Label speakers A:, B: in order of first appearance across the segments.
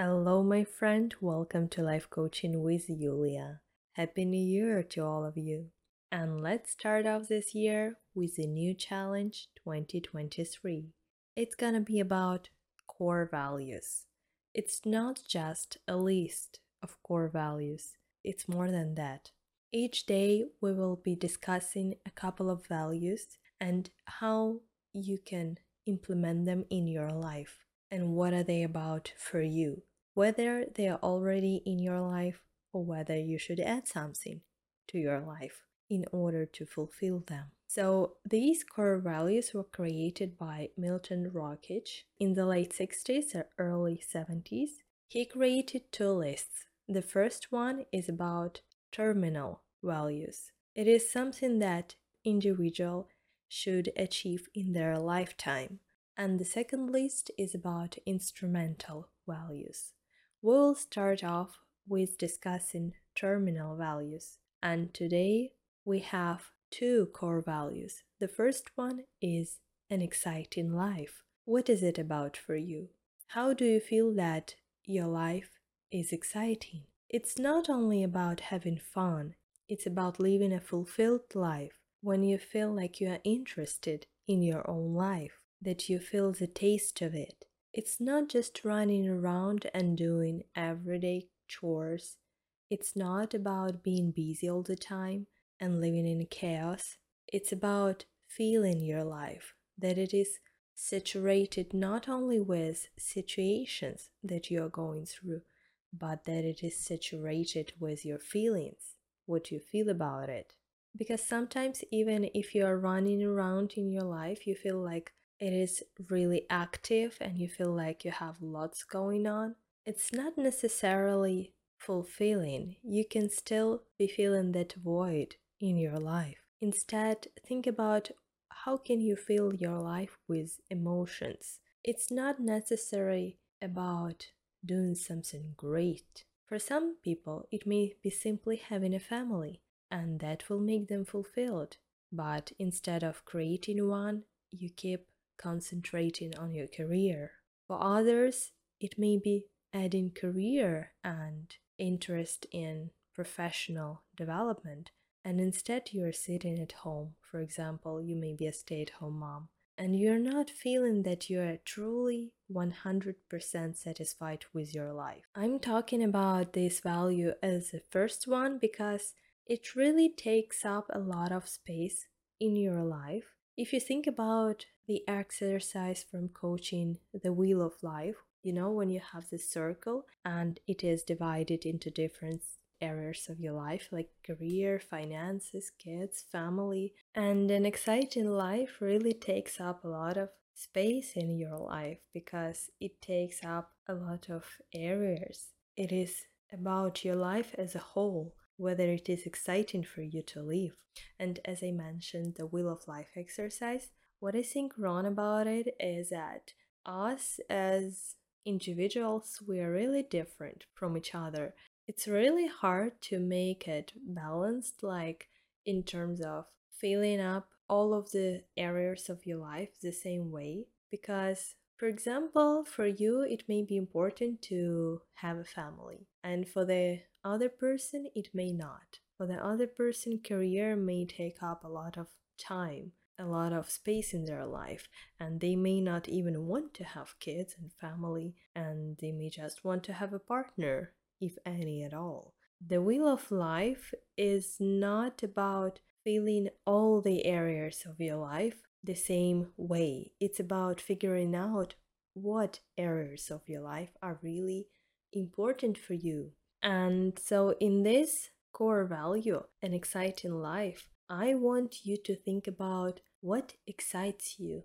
A: Hello, my friend. Welcome to Life Coaching with Julia. Happy New Year to all of you. And let's start off this year with a new challenge 2023. It's gonna be about core values. It's not just a list of core values, it's more than that. Each day, we will be discussing a couple of values and how you can implement them in your life and what are they about for you, whether they are already in your life or whether you should add something to your life in order to fulfill them. So, these core values were created by Milton Rokeach in the late 60s or early 70s. He created two lists. The first one is about terminal values. It is something that individual should achieve in their lifetime. And the second list is about instrumental values. We'll start off with discussing terminal values. And today we have two core values. The first one is an exciting life. What is it about for you? How do you feel that your life is exciting? It's not only about having fun, it's about living a fulfilled life when you feel like you are interested in your own life that you feel the taste of it. It's not just running around and doing everyday chores. It's not about being busy all the time and living in chaos. It's about feeling your life, that it is saturated not only with situations that you are going through, but that it is saturated with your feelings, what you feel about it. Because sometimes, even if you are running around in your life, you feel like it is really active and you feel like you have lots going on, it's not necessarily fulfilling. You can still be feeling that void in your life. Instead, think about how can you fill your life with emotions. It's not necessary about doing something great. For some people, it may be simply having a family, and that will make them fulfilled. But instead of creating one, you keep concentrating on your career. For others, it may be adding career and interest in professional development, and instead you're sitting at home. For example, you may be a stay at home mom, and you're not feeling that you are truly 100% satisfied with your life. I'm talking about this value as the first one because it really takes up a lot of space in your life if you think about the exercise from coaching, the wheel of life, you know, when you have this circle and it is divided into different areas of your life like career, finances, kids, family, and an exciting life really takes up a lot of space in your life because it takes up a lot of areas. It is about your life as a whole whether it is exciting for you to live. And as I mentioned, the Wheel of Life exercise, what I think wrong about it is that us as individuals, we are really different from each other. It's really hard to make it balanced, like in terms of filling up all of the areas of your life the same way, because for example, for you, it may be important to have a family, and for the other person, it may not. For the other person, career may take up a lot of time, a lot of space in their life, and they may not even want to have kids and family, and they may just want to have a partner, if any at all. The wheel of life is not about filling all the areas of your life the same way. It's about figuring out what areas of your life are really important for you and so, in this core value, an exciting life, I want you to think about what excites you.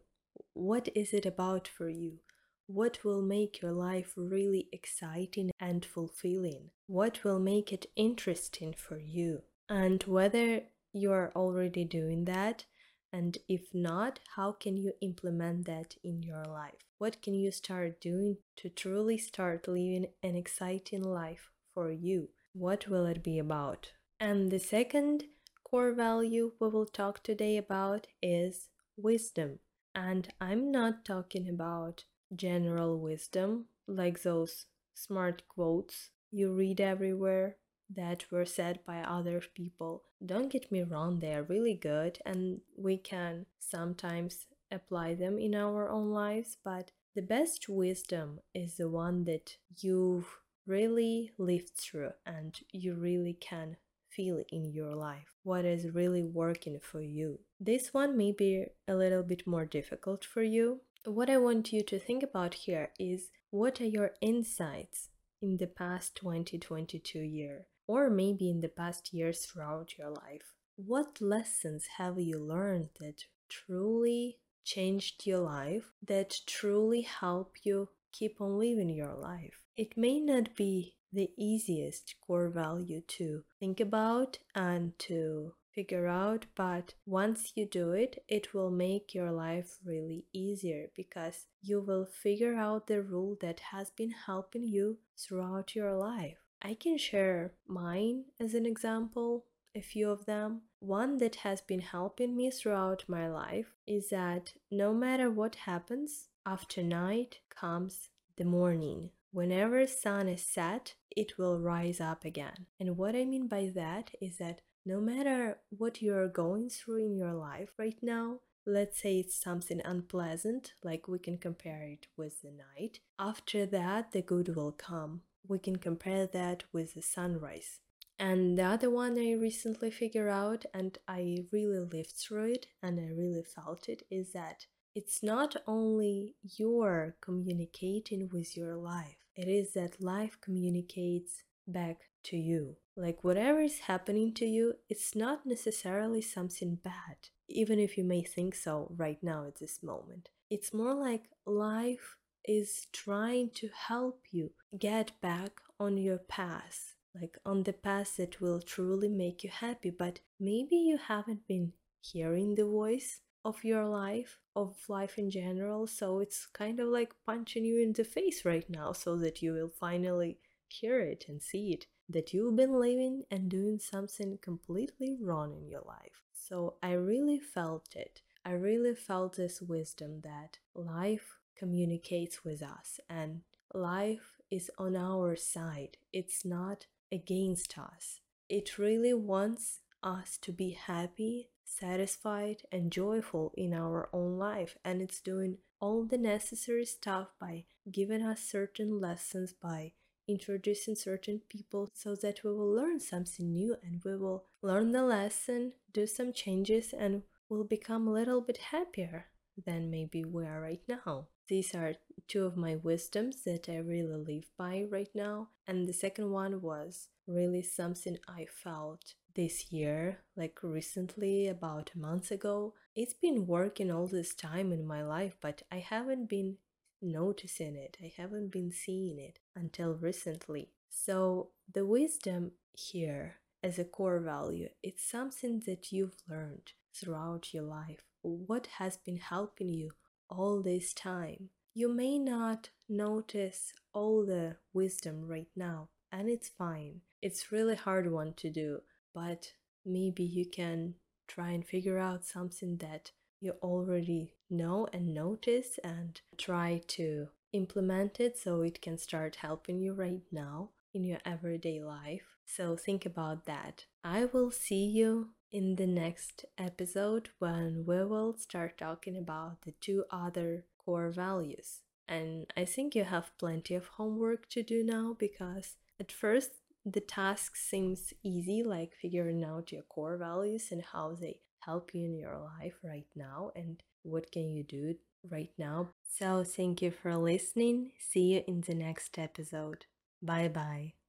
A: What is it about for you? What will make your life really exciting and fulfilling? What will make it interesting for you? And whether you're already doing that, and if not, how can you implement that in your life? What can you start doing to truly start living an exciting life for you? What will it be about? And the second core value we will talk today about is wisdom. And I'm not talking about general wisdom like those smart quotes you read everywhere that were said by other people. Don't get me wrong, they are really good and we can sometimes apply them in our own lives, but the best wisdom is the one that you've really lived through and you really can feel in your life, what is really working for you. This one may be a little bit more difficult for you. What I want you to think about here is what are your insights in the past 2022 year, or maybe in the past years throughout your life? What lessons have you learned that truly changed your life, that truly help you keep on living your life? It may not be the easiest core value to think about and to figure out, but once you do it, it will make your life really easier because you will figure out the rule that has been helping you throughout your life. I can share mine as an example, a few of them. One that has been helping me throughout my life is that no matter what happens, after night comes the morning. Whenever sun is set, it will rise up again. And what I mean by that is that no matter what you are going through in your life right now, let's say it's something unpleasant, like we can compare it with the night, after that the good will come. We can compare that with the sunrise. And the other one I recently figured out, and I really lived through it and I really felt it, is that it's not only your communicating with your life, it is that life communicates back to you. Like whatever is happening to you, it's not necessarily something bad, even if you may think so right now at this moment. It's more like life is trying to help you get back on your path, like on the path that will truly make you happy. But maybe you haven't been hearing the voice of your life, of life in general. So it's kind of like punching you in the face right now so that you will finally hear it and see it that you've been living and doing something completely wrong in your life. So I really felt it. I really felt this wisdom that life communicates with us and life is on our side. It's not against us. It really wants us to be happy satisfied and joyful in our own life and it's doing all the necessary stuff by giving us certain lessons by introducing certain people so that we will learn something new and we will learn the lesson do some changes and will become a little bit happier than maybe we are right now these are two of my wisdoms that i really live by right now and the second one was really something i felt this year, like recently, about a month ago. It's been working all this time in my life, but I haven't been noticing it, I haven't been seeing it until recently. So, the wisdom here as a core value, it's something that you've learned throughout your life. What has been helping you all this time? You may not notice all the wisdom right now, and it's fine. It's really hard one to do but maybe you can try and figure out something that you already know and notice and try to implement it so it can start helping you right now in your everyday life. So think about that. I will see you in the next episode when we will start talking about the two other core values. And I think you have plenty of homework to do now because at first the task seems easy, like figuring out your core values and how they help you in your life right now and what can you do right now. So thank you for listening. See you in the next episode. Bye bye.